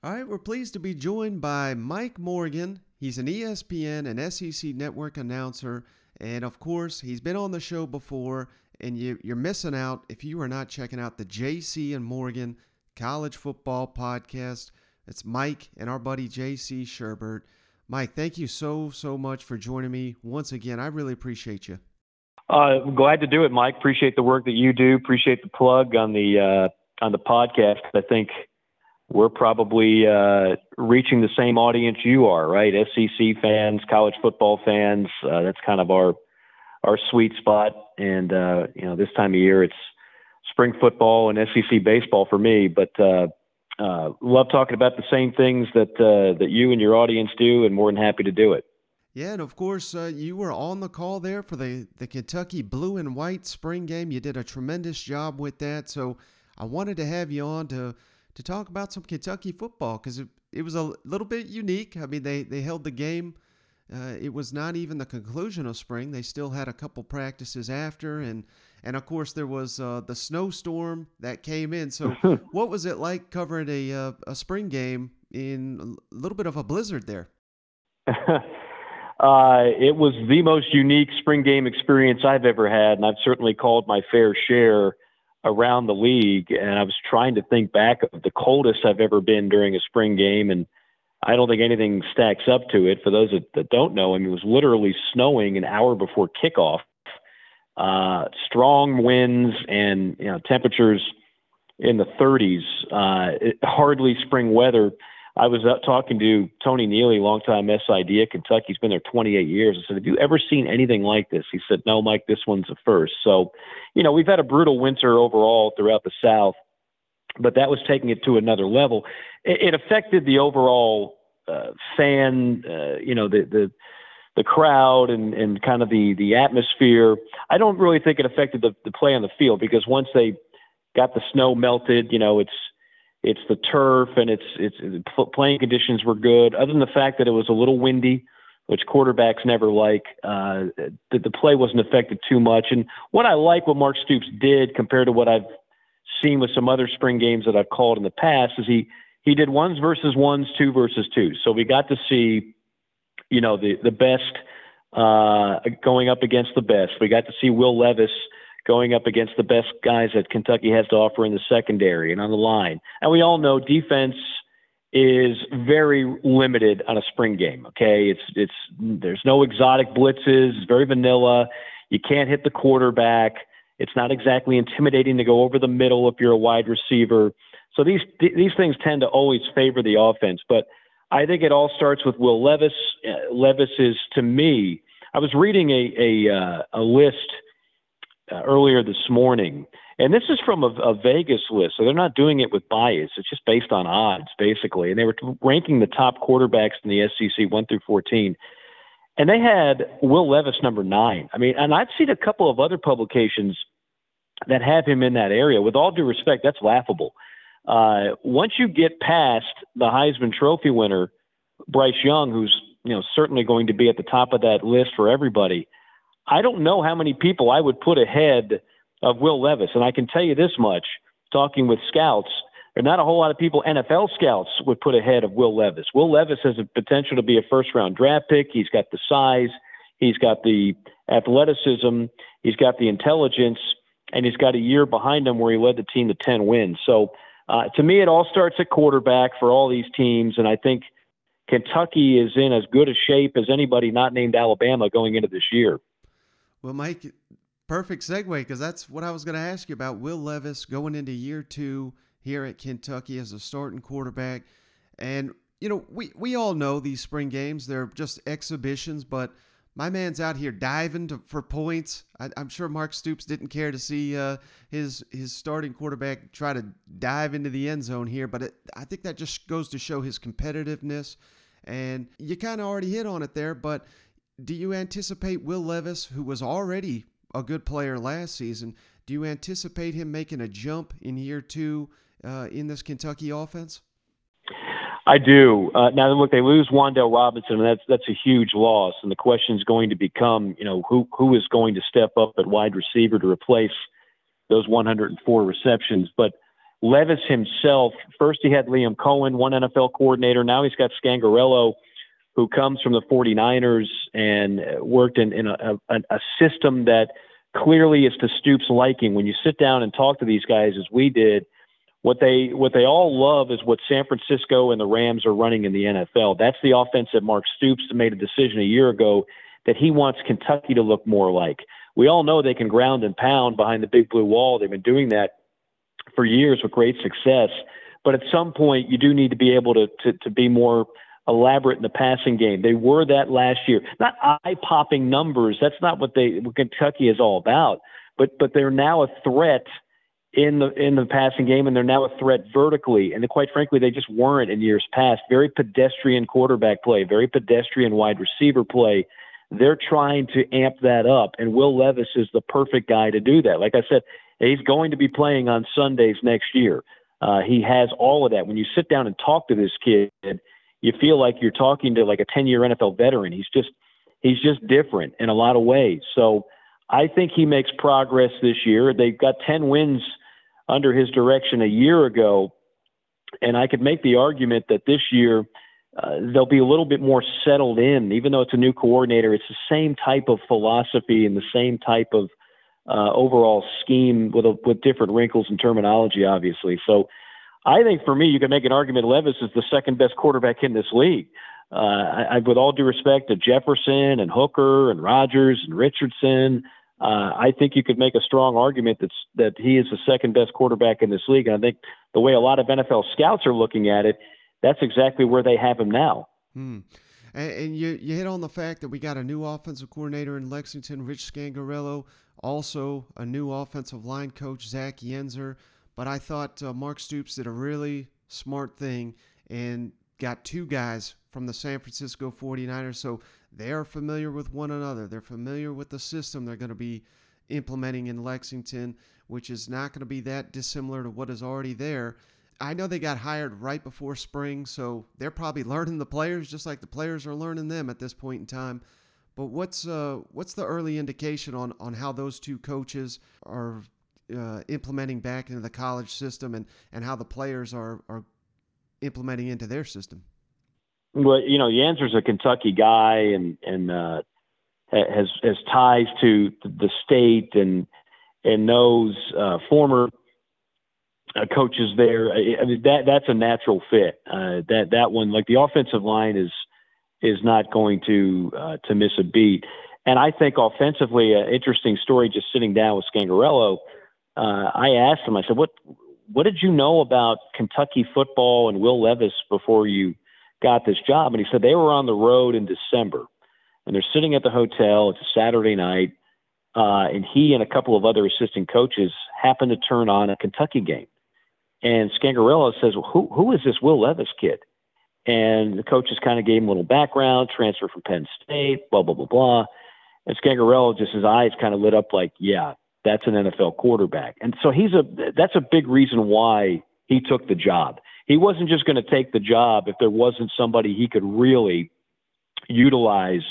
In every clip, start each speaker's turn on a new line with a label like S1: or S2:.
S1: All right, we're pleased to be joined by Mike Morgan. He's an ESPN and SEC network announcer. And of course, he's been on the show before, and you, are missing out if you are not checking out the JC and Morgan College Football Podcast. It's Mike and our buddy JC Shurburtt. Mike, thank you so, so much for joining me once again. I really appreciate you.
S2: Uh, glad to do it, Mike. Appreciate the work that you do. Appreciate the plug on the uh, on the podcast. I think we're probably uh, reaching the same audience you are, right? SEC fans, college football fans. Uh, that's kind of our our sweet spot. And uh, you know, this time of year, it's spring football and SEC baseball for me. But uh, uh, love talking about the same things that uh, that you and your audience do, and more than happy to do it.
S1: Yeah, and of course, you were on the call there for the, the Kentucky blue and white spring game. You did a tremendous job with that. So I wanted to have you on to to talk about some Kentucky football because it, it was a little bit unique. I mean, they, they held the game. Uh, it was not even the conclusion of spring. They still had a couple practices after, and and of course there was uh, the snowstorm that came in. So, what was it like covering a uh, a spring game in a little bit of a blizzard there?
S2: Uh, it was the most unique spring game experience I've ever had, and I've certainly called my fair share around the league, and I was trying to think back of the coldest I've ever been during a spring game, and I don't think anything stacks up to it. For those that, that don't know, I mean, it was literally snowing an hour before kickoff. Uh, strong winds and you know temperatures in the 30s. Uh, it, hardly spring weather. I was uh, talking to Tony Neely, longtime SID at Kentucky. He's been there 28 years. I said, "Have you ever seen anything like this?" He said, "No, Mike. This one's a first. So, you know, we've had a brutal winter overall throughout the South, but that was taking it to another level. It, it affected the overall uh, fan, uh, you know, the the the crowd and and kind of the the atmosphere. I don't really think it affected the the play on the field because once they got the snow melted, you know, it's it's the turf and it's it's playing conditions were good. Other than the fact that it was a little windy, which quarterbacks never like, uh, the, the play wasn't affected too much. And what I like what Mark Stoops did compared to what I've seen with some other spring games that I've called in the past is he he did ones versus ones, two versus two. So we got to see, you know, the the best uh, going up against the best. We got to see Will Levis going up against the best guys that Kentucky has to offer in the secondary and on the line. And we all know defense is very limited on a spring game. Okay, it's it's there's no exotic blitzes. Very vanilla. You can't hit the quarterback. It's not exactly intimidating to go over the middle if you're a wide receiver. So these these things tend to always favor the offense. But I think it all starts with Will Levis. Uh, Levis is to me. I was reading a a, uh, a list uh, earlier this morning. And this is from a, a, Vegas list, so they're not doing it with bias. It's just based on odds, basically. And they were ranking the top quarterbacks in the SEC, one through fourteen, and they had Will Levis number nine. I mean, and I've seen a couple of other publications that have him in that area. With all due respect, that's laughable. Uh, once you get past the Heisman Trophy winner, Bryce Young, who's you know certainly going to be at the top of that list for everybody I don't know how many people I would put ahead of Will Levis. And I can tell you this much talking with scouts, there are not a whole lot of people NFL scouts would put ahead of Will Levis. Will Levis has a potential to be a first round draft pick. He's got the size, he's got the athleticism, he's got the intelligence, and he's got a year behind him where he led the team to 10 wins. So uh, to me, it all starts at quarterback for all these teams. And I think Kentucky is in as good a shape as anybody not named Alabama going into this year.
S1: Well, Mike, perfect segue because that's what I was going to ask you about. Will Levis going into year two here at Kentucky as a starting quarterback. And, you know, we, we all know these spring games, they're just exhibitions, but my man's out here diving to, for points. I, am sure Mark Stoops didn't care to see uh, his his starting quarterback try to dive into the end zone here, but it, I think that just goes to show his competitiveness. And you kind of already hit on it there, but do you anticipate Will Levis, who was already a good player last season, do you anticipate him making a jump in year two uh, in this Kentucky offense?
S2: I do. Uh, now, look, they lose Wan'Dale Robinson, and that's that's a huge loss. And the question is going to become, you know, who who is going to step up at wide receiver to replace those 104 receptions? But Levis himself, first he had Liam Coen, one NFL coordinator. Now he's got Scangarello, who comes from the 49ers and worked in, in a, a, a system that clearly is to Stoops' liking. When you sit down and talk to these guys, as we did, what they what they all love is what San Francisco and the Rams are running in the NFL. That's the offense that Mark Stoops made a decision a year ago that he wants Kentucky to look more like. We all know they can ground and pound behind the big blue wall. They've been doing that for years with great success. But at some point, you do need to be able to, to, to be more elaborate in the passing game. They were that last year. Not eye-popping numbers. That's not what they what Kentucky is all about. But but they're now a threat in the in the passing game, and they're now a threat vertically. And quite frankly, they just weren't in years past. Very pedestrian quarterback play, very pedestrian wide receiver play. They're trying to amp that up, and Will Levis is the perfect guy to do that. Like I said, He's going to be playing on Sundays next year. Uh, he has all of that. When you sit down and talk to this kid, you feel like you're talking to like a 10 year NFL veteran. He's just he's just different in a lot of ways. So I think he makes progress this year. They've got 10 wins under his direction a year ago, and I could make the argument that this year uh, they'll be a little bit more settled in, even though it's a new coordinator. It's the same type of philosophy and the same type of uh, overall scheme with a, with different wrinkles and terminology, obviously. So, I think for me, you can make an argument Levis is the second best quarterback in this league. Uh, I, I, with all due respect to Jefferson and Hooker and Rogers and Richardson, uh, I think you could make a strong argument that's that he is the second best quarterback in this league. And I think the way a lot of NFL scouts are looking at it, that's exactly where they have him now.
S1: Hmm. And, and you, you hit on the fact that we got a new offensive coordinator in Lexington, Rich Scangarello, also, a new offensive line coach, Zach Yenser. But I thought uh, Mark Stoops did a really smart thing and got two guys from the San Francisco 49ers. So they are familiar with one another. They're familiar with the system they're going to be implementing in Lexington, which is not going to be that dissimilar to what is already there. I know they got hired right before spring, so they're probably learning the players just like the players are learning them at this point in time. But what's uh, what's the early indication on, on how those two coaches are uh, implementing back into the college system and, and how the players are, are implementing into their system?
S2: Well, you know, Yenser's a Kentucky guy and and uh, has has ties to the state and and knows uh, former uh, coaches there. I mean, that that's a natural fit. Uh, that that one, like the offensive line, is is not going to uh, to miss a beat. And I think offensively, an interesting story. Just sitting down with Scangarello, uh, I asked him. I said, "What what did you know about Kentucky football and Will Levis before you got this job?" And he said they were on the road in December, and they're sitting at the hotel. It's a Saturday night, uh, and he and a couple of other assistant coaches happened to turn on a Kentucky game. And Scangarello says, well, "Who who is this Will Levis kid?" And the coaches kind of gave him a little background, transfer from Penn State, blah, blah, blah, blah. And Scangarello, just his eyes kind of lit up like, yeah, that's an NFL quarterback. And so he's a, that's a big reason why he took the job. He wasn't just going to take the job if there wasn't somebody he could really utilize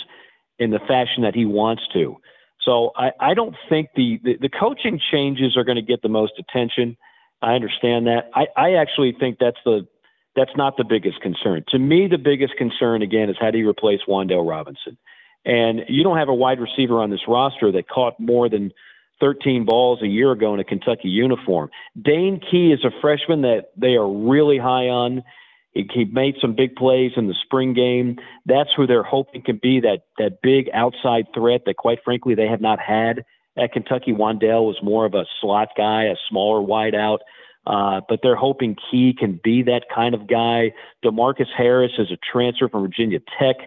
S2: in the fashion that he wants to. So I, I don't think the, the, the coaching changes are going to get the most attention. I understand that. I, I actually think that's the that's not the biggest concern. To me, the biggest concern, again, is how do you replace Wan'Dale Robinson? And you don't have a wide receiver on this roster that caught more than 13 balls a year ago in a Kentucky uniform. Dane Key is a freshman that they are really high on. He, made some big plays in the spring game. That's who they're hoping can be that that big outside threat that, quite frankly, they have not had at Kentucky. Wan'Dale was more of a slot guy, a smaller wideout. Uh, but they're hoping Key can be that kind of guy. Demarcus Harris is a transfer from Virginia Tech,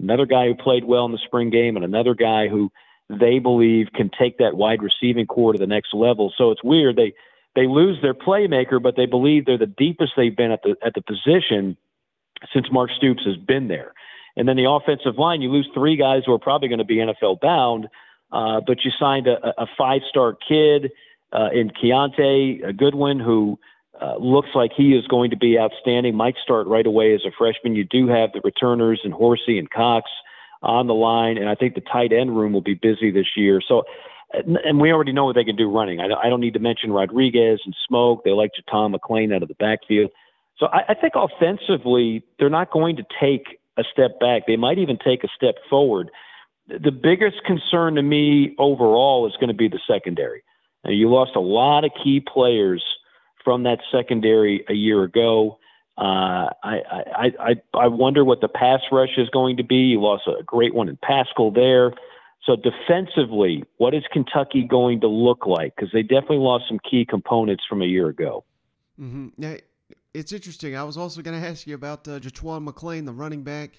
S2: another guy who played well in the spring game, and another guy who they believe can take that wide receiving core to the next level. So it's weird they they lose their playmaker, but they believe they're the deepest they've been at the at the position since Mark Stoops has been there. And then the offensive line, you lose three guys who are probably going to be NFL bound, uh, but you signed a, a five star kid uh, in Kiyaunta Goodwin, who uh, looks like he is going to be outstanding, might start right away as a freshman. You do have the returners and Horsey and Cox on the line, and I think the tight end room will be busy this year. So and we already know what they can do running. I, I don't need to mention Rodriguez and Smoke. They like JuTahn McClain out of the backfield. So I, I think offensively, they're not going to take a step back. They might even take a step forward. The biggest concern to me overall is going to be the secondary. Now, you lost a lot of key players from that secondary a year ago. Uh, I, I, I, I wonder what the pass rush is going to be. You lost a great one in Paschal there. So defensively, what is Kentucky going to look like? Because they definitely lost some key components from a year ago.
S1: Mm-hmm. Now, it's interesting. I was also going to ask you about uh, JuTahn McClain, the running back.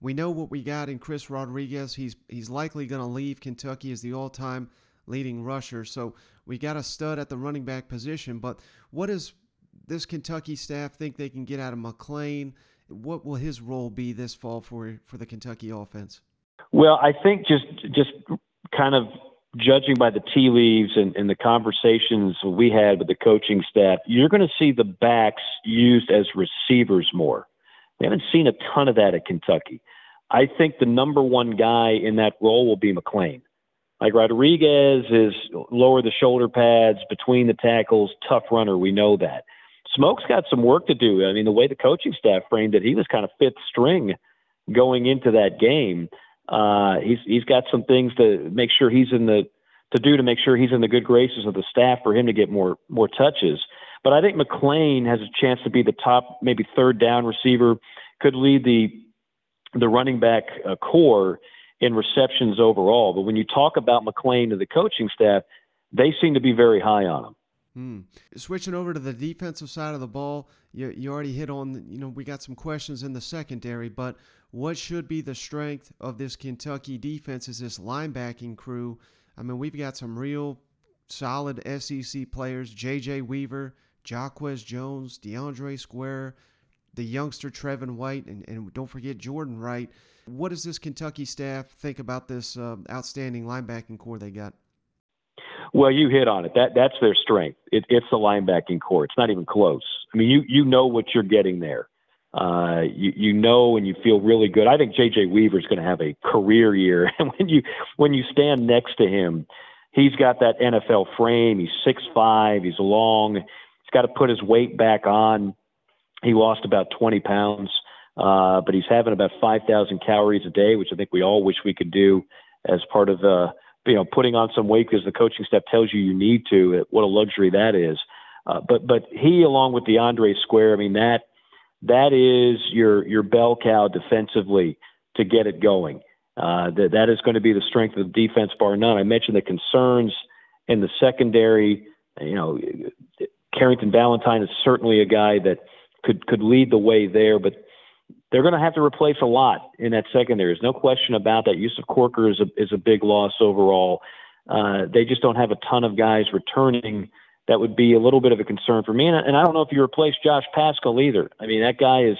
S1: We know what we got in Chris Rodriguez. He's he's likely going to leave Kentucky as the all-time leading rusher. So we got a stud at the running back position. But what does this Kentucky staff think they can get out of McClain? What will his role be this fall for for the Kentucky offense?
S2: Well, I think just just kind of judging by the tea leaves and, and the conversations we had with the coaching staff, you're going to see the backs used as receivers more. We haven't seen a ton of that at Kentucky. I think the number one guy in that role will be McClain. Like Rodriguez is lower the shoulder pads, between the tackles, tough runner. We know that. Smoke's got some work to do. I mean, the way the coaching staff framed it, he was kind of fifth string going into that game. Uh, he's he's got some things to make sure he's in the to do to make sure he's in the good graces of the staff for him to get more more touches. But I think McClain has a chance to be the top, maybe third down receiver, could lead the the running back uh, core in receptions overall. But when you talk about McClain to the coaching staff, they seem to be very high on him.
S1: Hmm. Switching over to the defensive side of the ball, you, you already hit on, you know, we got some questions in the secondary, but what should be the strength of this Kentucky defense is this linebacking crew. I mean, we've got some real solid SEC players J.J. Weaver, Jaquez Jones, DeAndre Square, the youngster Trevin White, and, and don't forget Jordan Wright. What does this Kentucky staff think about this uh, outstanding linebacking core they got?
S2: Well, you hit on it. That that's their strength. It, it's the linebacking core. It's not even close. I mean, you you know what you're getting there. Uh, you you know and you feel really good. I think J.J. Weaver is going to have a career year, and when you when you stand next to him, he's got that NFL frame. He's six five. He's long. He's got to put his weight back on. He lost about 20 pounds, uh, but he's having about 5,000 calories a day, which I think we all wish we could do as part of uh, you know putting on some weight because the coaching staff tells you you need to. What a luxury that is. Uh, but but he along with DeAndre Square, I mean that that is your your bell cow defensively to get it going. Uh, that that is going to be the strength of the defense, bar none. I mentioned the concerns in the secondary. You know, Carrington Valentine is certainly a guy that could could lead the way there, but they're going to have to replace a lot in that secondary. There's no question about that. Yusuf Corker is a is a big loss overall. Uh, they just don't have a ton of guys returning that would be a little bit of a concern for me. And, and I don't know if you replace Josh Paschal either. I mean, that guy is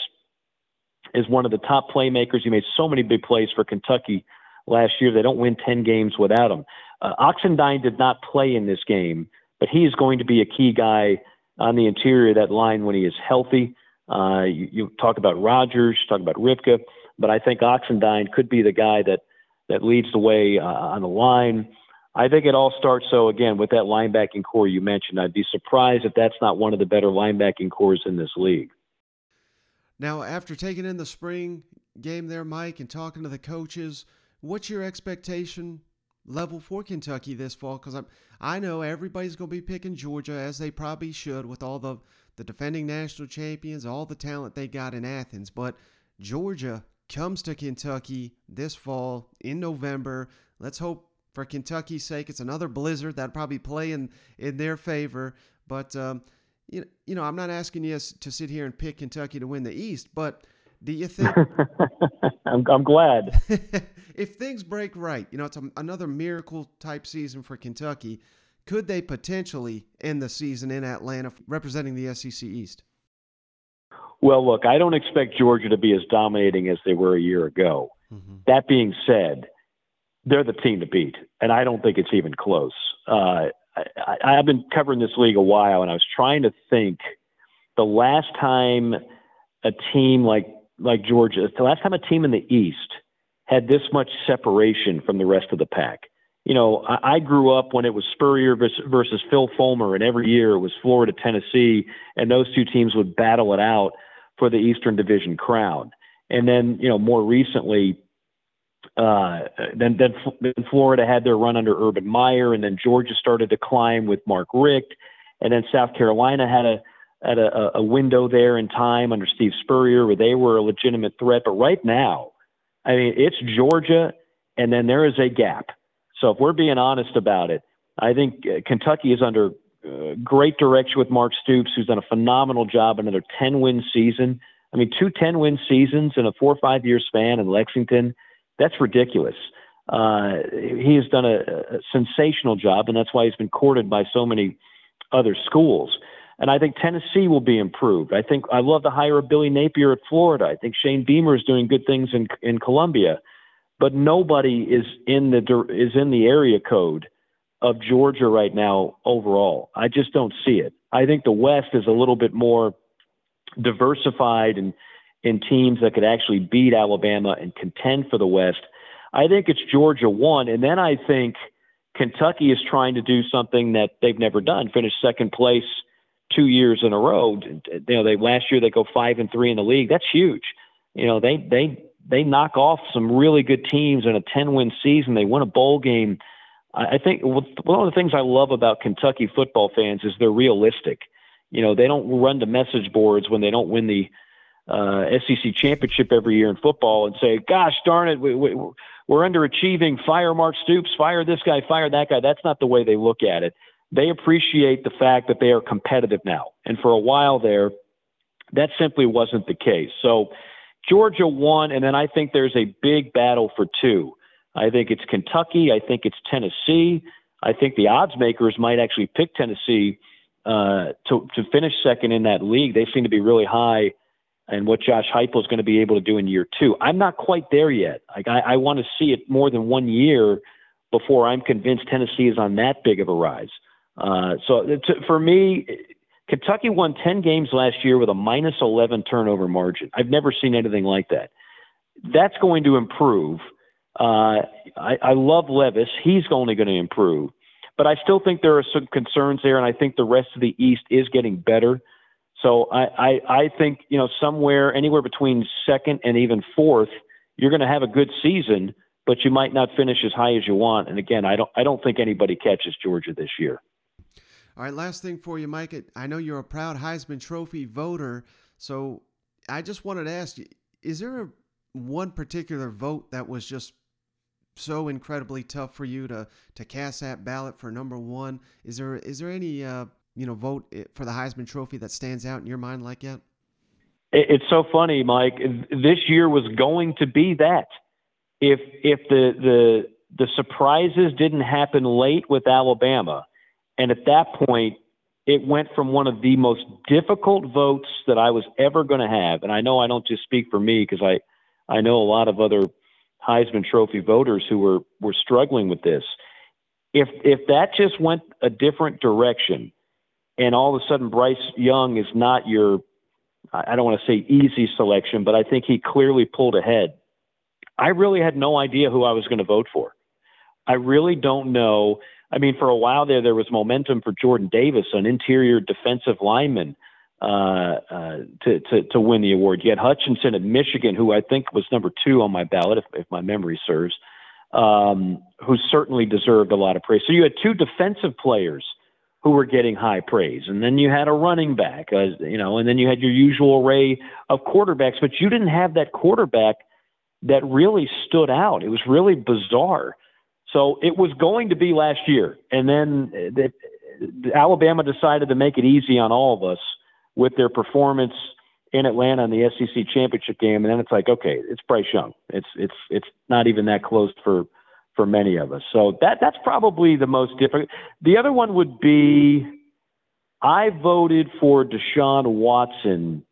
S2: is one of the top playmakers. He made so many big plays for Kentucky last year. They don't win 10 games without him. Uh, Oxendine did not play in this game, but he is going to be a key guy on the interior of that line when he is healthy. Uh, you, you talk about Rogers, talk about Ripka, but I think Oxendine could be the guy that that leads the way uh, on the line. I think it all starts, so again, with that linebacking core you mentioned. I'd be surprised if that's not one of the better linebacking cores in this league.
S1: Now, after taking in the spring game there, Mike, and talking to the coaches, what's your expectation level for Kentucky this fall? Because I know everybody's going to be picking Georgia as they probably should with all the the defending national champions, all the talent they got in Athens. But Georgia comes to Kentucky this fall in November. Let's hope for Kentucky's sake, it's another blizzard that probably play in, in their favor. But um, you know, you know, I'm not asking you to sit here and pick Kentucky to win the East, but do you think?
S2: I'm, I'm glad.
S1: if things break right, you know, it's a, another miracle type season for Kentucky. Could they potentially end the season in Atlanta representing the SEC East?
S2: Well, look, I don't expect Georgia to be as dominating as they were a year ago. Mm-hmm. That being said, they're the team to beat, and I don't think it's even close. Uh, I, I've been covering this league a while, and I was trying to think the last time a team like like Georgia, the last time a team in the East had this much separation from the rest of the pack. You know, I, I grew up when it was Spurrier versus, versus Phil Fulmer, and every year it was Florida, Tennessee, and those two teams would battle it out for the Eastern Division crown. And then, you know, more recently, uh, then, then, then Florida had their run under Urban Meyer, and then Georgia started to climb with Mark Richt, and then South Carolina had a had a, a window there in time under Steve Spurrier where they were a legitimate threat. But right now, I mean, it's Georgia, and then there is a gap. So if we're being honest about it, I think uh, Kentucky is under uh, great direction with Mark Stoops, who's done a phenomenal job. Another 10 win season. I mean, two 10 win seasons in a four or five year span in Lexington. That's ridiculous. Uh, he has done a, a sensational job, and that's why he's been courted by so many other schools. And I think Tennessee will be improved. I think I love the hire of Billy Napier at Florida. I think Shane Beamer is doing good things in in Columbia, but nobody is in the is in the area code of Georgia right now overall. I just don't see it. I think the West is a little bit more diversified and in, teams that could actually beat Alabama and contend for the West. I think it's Georgia one, and then I think Kentucky is trying to do something that they've never done: finish second place two years in a row. You know, they last year they go five and three in the league. That's huge. You know, they they they knock off some really good teams in a ten win season. They win a bowl game. I think one of the things I love about Kentucky football fans is they're realistic. You know, they don't run to message boards when they don't win the uh, SEC championship every year in football and say, "Gosh darn it, we, we, we're underachieving. Fire Mark Stoops. Fire this guy. Fire that guy." That's not the way they look at it they appreciate the fact that they are competitive now. And for a while there, that simply wasn't the case. So Georgia won, and then I think there's a big battle for two. I think it's Kentucky. I think it's Tennessee. I think the odds makers might actually pick Tennessee uh, to to finish second in that league. They seem to be really high, and what Josh Heupel is going to be able to do in year two. I'm not quite there yet. Like I, I want to see it more than one year before I'm convinced Tennessee is on that big of a rise. Uh, so for me, Kentucky won 10 games last year with a minus 11 turnover margin. I've never seen anything like that. That's going to improve. Uh, I, I love Levis. He's only going to improve. But I still think there are some concerns there, and I think the rest of the East is getting better. So I, I, I think, you know, somewhere, anywhere between second and even fourth, you're going to have a good season, but you might not finish as high as you want. And again, I don't, I don't think anybody catches Georgia this year.
S1: All right, last thing for you, Mike. I know you're a proud Heisman Trophy voter, so I just wanted to ask you: Is there a, one particular vote that was just so incredibly tough for you to to cast that ballot for number one? Is there is there any uh, you know vote eh, for the Heisman Trophy that stands out in your mind like yet?
S2: It's so funny, Mike. This year was going to be that. If if the the the surprises didn't happen late with Alabama, and at that point, it went from one of the most difficult votes that I was ever going to have. And I know I don't just speak for me because I, I know a lot of other Heisman Trophy voters who were, were struggling with this. If, if that just went a different direction and all of a sudden Bryce Young is not your, I don't want to say easy selection, but I think he clearly pulled ahead. I really had no idea who I was going to vote for. I really don't know I mean, for a while there, there was momentum for Jordan Davis, an interior defensive lineman, uh, uh, to, to, to win the award. You had Hutchinson at Michigan, who I think was number two on my ballot, if, if my memory serves, um, who certainly deserved a lot of praise. So you had two defensive players who were getting high praise, and then you had a running back, uh, you know, and then you had your usual array of quarterbacks, but you didn't have that quarterback that really stood out. It was really bizarre. So it was going to be last year, and then the, the Alabama decided to make it easy on all of us with their performance in Atlanta in the SEC championship game, and then it's like, okay, it's Bryce Young. It's it's it's not even that close for for many of us. So that that's probably the most difficult. The other one would be I voted for Deshaun Watson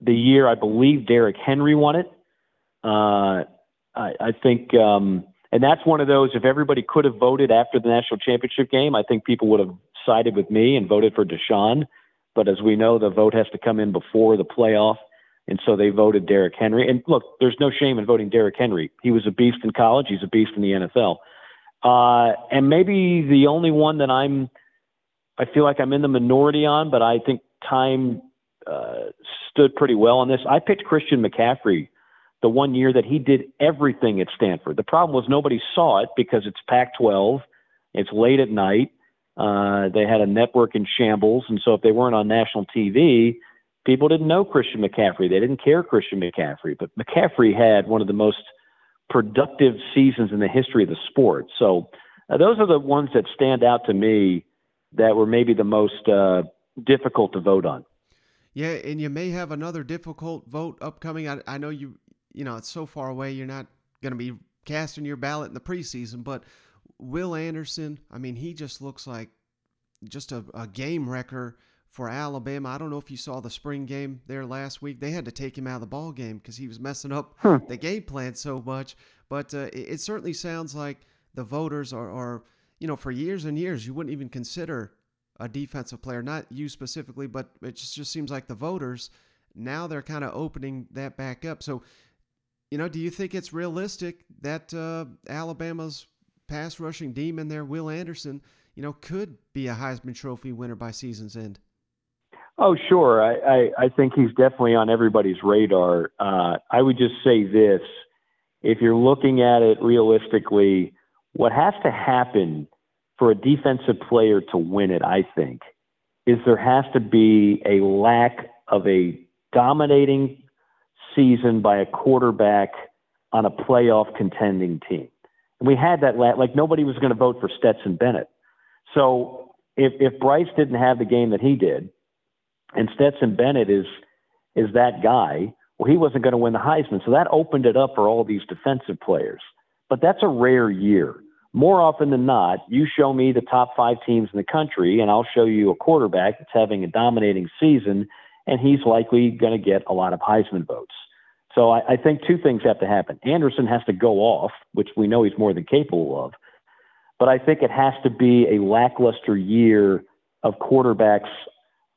S2: the year I believe Derrick Henry won it. Uh, I, I think um, and that's one of those, if everybody could have voted after the national championship game, I think people would have sided with me and voted for Deshaun. But as we know, the vote has to come in before the playoff. And so they voted Derrick Henry. And look, there's no shame in voting Derrick Henry. He was a beast in college. He's a beast in the NFL. Uh, and maybe the only one that I'm, I feel like I'm in the minority on, but I think time uh, stood pretty well on this. I picked Christian McCaffrey the one year that he did everything at Stanford. The problem was nobody saw it because it's Pac 12, it's late at night. Uh, they had a network in shambles, and so if they weren't on national TV, people didn't know Christian McCaffrey. They didn't care Christian McCaffrey, but McCaffrey had one of the most productive seasons in the history of the sport. So uh, those are the ones that stand out to me that were maybe the most uh, difficult to vote on.
S1: Yeah, and you may have another difficult vote upcoming. I, I know you, you know, it's so far away. You're not going to be casting your ballot in the preseason, but Will Anderson, I mean, he just looks like just a, a game wrecker for Alabama. I don't know if you saw the spring game there last week. They had to take him out of the ball game because he was messing up huh. the game plan so much. But uh, it, it, certainly sounds like the voters are, are, you know, for years and years, you wouldn't even consider a defensive player, not you specifically, but it just, just seems like the voters now they're kind of opening that back up. So, you know, do you think it's realistic that uh, Alabama's pass rushing demon there, Will Anderson, you know, could be a Heisman Trophy winner by season's end?
S2: Oh, sure. I, I, I think he's definitely on everybody's radar. Uh, I would just say this if you're looking at it realistically, what has to happen for a defensive player to win it, I think, is there has to be a lack of a dominating season by a quarterback on a playoff contending team. And we had that, last, like nobody was going to vote for Stetson Bennett. So if, if Bryce didn't have the game that he did, and Stetson Bennett is is that guy. Well, he wasn't going to win the Heisman, so that opened it up for all these defensive players. But that's a rare year. More often than not, you show me the top five teams in the country, and I'll show you a quarterback that's having a dominating season, and he's likely going to get a lot of Heisman votes. So I, I think two things have to happen. Anderson has to go off, which we know he's more than capable of, but I think it has to be a lackluster year of quarterbacks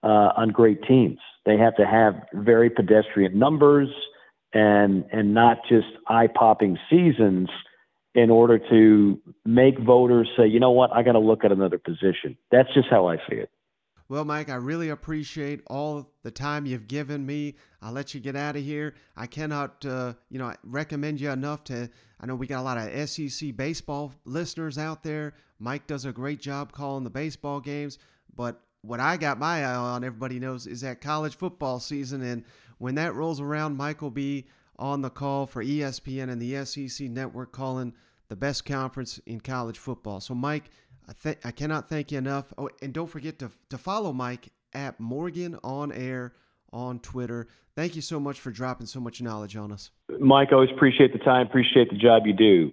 S2: uh, on great teams. They have to have very pedestrian numbers and and not just eye popping seasons in order to make voters say, you know what, I got to look at another position. That's just how I see it.
S1: Well, Mike, I really appreciate all the time you've given me. I'll let you get out of here. I cannot, uh, you know, recommend you enough to. I know we got a lot of SEC baseball listeners out there. Mike does a great job calling the baseball games, but what I got my eye on, everybody knows, is that college football season. And when that rolls around, Mike will be on the call for ESPN and the SEC network calling the best conference in college football. So, Mike, I, th- I cannot thank you enough. Oh, and don't forget to, to follow Mike at Morgan on Air on Twitter. Thank you so much for dropping so much knowledge on us.
S2: Mike, always appreciate the time, appreciate the job you do.